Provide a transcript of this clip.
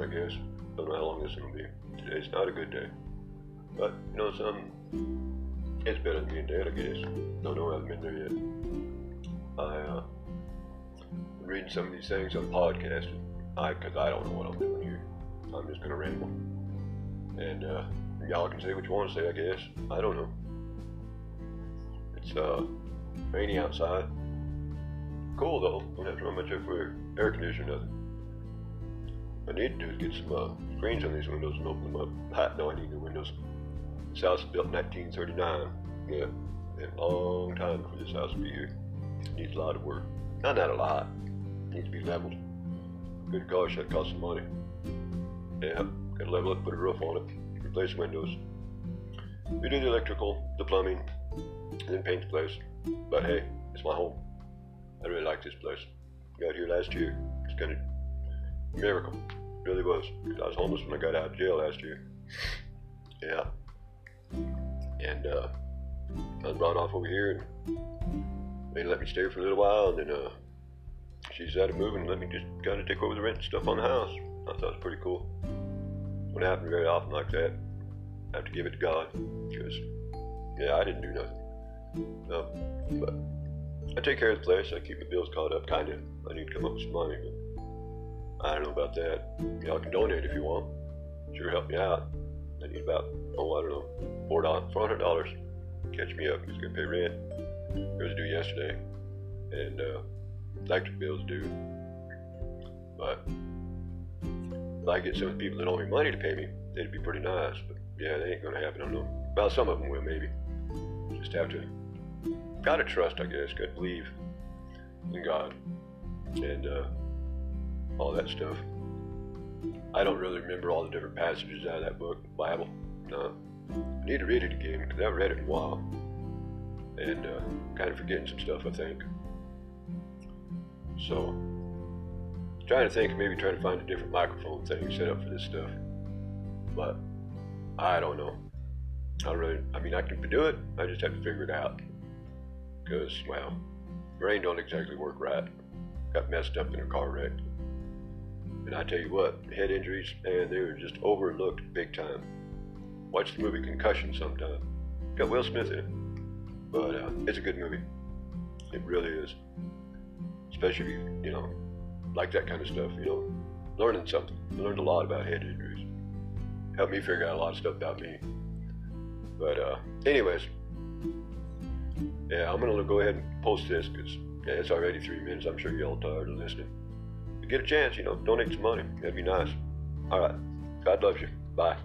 I guess. Don't know how long this is gonna be. Today's not a good day. But, you know something? It's better than being dead, I guess. Don't know I haven't been there yet. I, uh, reading some of these things on podcasting. I, cause I don't know what I'm doing here. I'm just gonna ramble. And, uh, y'all can say what you want to say, I guess. I don't know. It's, uh, rainy outside. Cool though. Don't have to run much for air conditioner, nothing. I need to do is get some uh, screens on these windows and open them up. Ha, no, I need new windows. This house was built in 1939. Yeah, a long time for this house to be here. It Needs a lot of work. Not that a lot. Needs to be leveled. Good gosh, that costs some money. Yeah, gotta level it, put a roof on it, replace windows. We do the electrical, the plumbing, and then paint the place. But hey, it's my home. I really like this place. Got here last year. It's kind of miracle. Really was. I was homeless when I got out of jail last year. Yeah. And uh, I was brought off over here and they let me stay for a little while and then uh, she decided to move and let me just kind of take over the rent and stuff on the house. I thought it was pretty cool. Wouldn't happen very often like that. I have to give it to God because, yeah, I didn't do nothing. No, but I take care of the place. I keep the bills caught up, kind of. I need to come up with some money, but I don't know about that. Y'all can donate if you want. Sure, help me out. I need about, oh, I don't know, four dollars, four hundred dollars. Catch me up. It's gonna pay rent. It was due yesterday, and uh, electric bills due. But if I get some people that owe me money to pay me, they'd be pretty nice. But yeah, they ain't gonna happen. I don't know. Well, some of them will maybe. Just have to gotta trust, I guess. Gotta believe in God and uh, all that stuff. I don't really remember all the different passages out of that book, Bible. No, I need to read it again because I haven't read it in a while, and uh, kind of forgetting some stuff. I think. So, trying to think, maybe trying to find a different microphone thing set up for this stuff, but I don't know. I really, I mean, I can do it. I just have to figure it out because, well, brain don't exactly work right. Got messed up in a car wreck. And I tell you what, head injuries, man, they were just overlooked big time. Watch the movie Concussion sometime. Got Will Smith in it. But uh, it's a good movie. It really is. Especially if you, you know, like that kind of stuff, you know. Learning something. I learned a lot about head injuries. Helped me figure out a lot of stuff about me. But uh, anyways, yeah, I'm gonna go ahead and post this because yeah, it's already three minutes. I'm sure you're all tired of listening. You get a chance, you know, donate some money. That'd be nice. All right. God loves you. Bye.